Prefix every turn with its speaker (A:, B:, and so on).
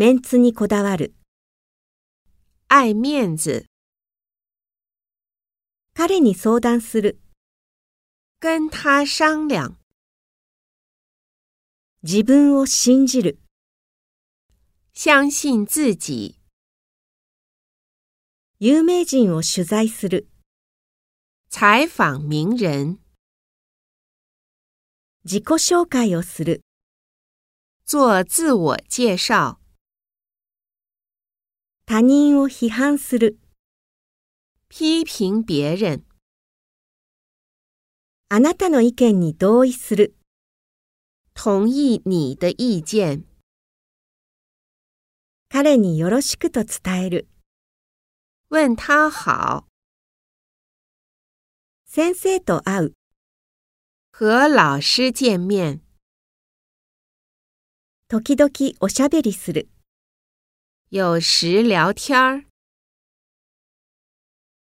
A: メンツにこだわる。
B: 爱面子，
A: 彼に相談する。
B: 跟他商量，
A: 自分を信じる。
B: 相信自己，
A: 有名人を取材する。
B: 采访名人，
A: 自己紹介をする。
B: 做自我介绍，
A: 他人を批判する。
B: 批评别人，
A: あなたの意見に同意する。
B: 同意你的意见，
A: 彼によろしくと伝える。
B: 问他好，
A: 先生と会う。
B: 和老师见面，
A: 時々おしゃべりする。
B: 有时聊天儿。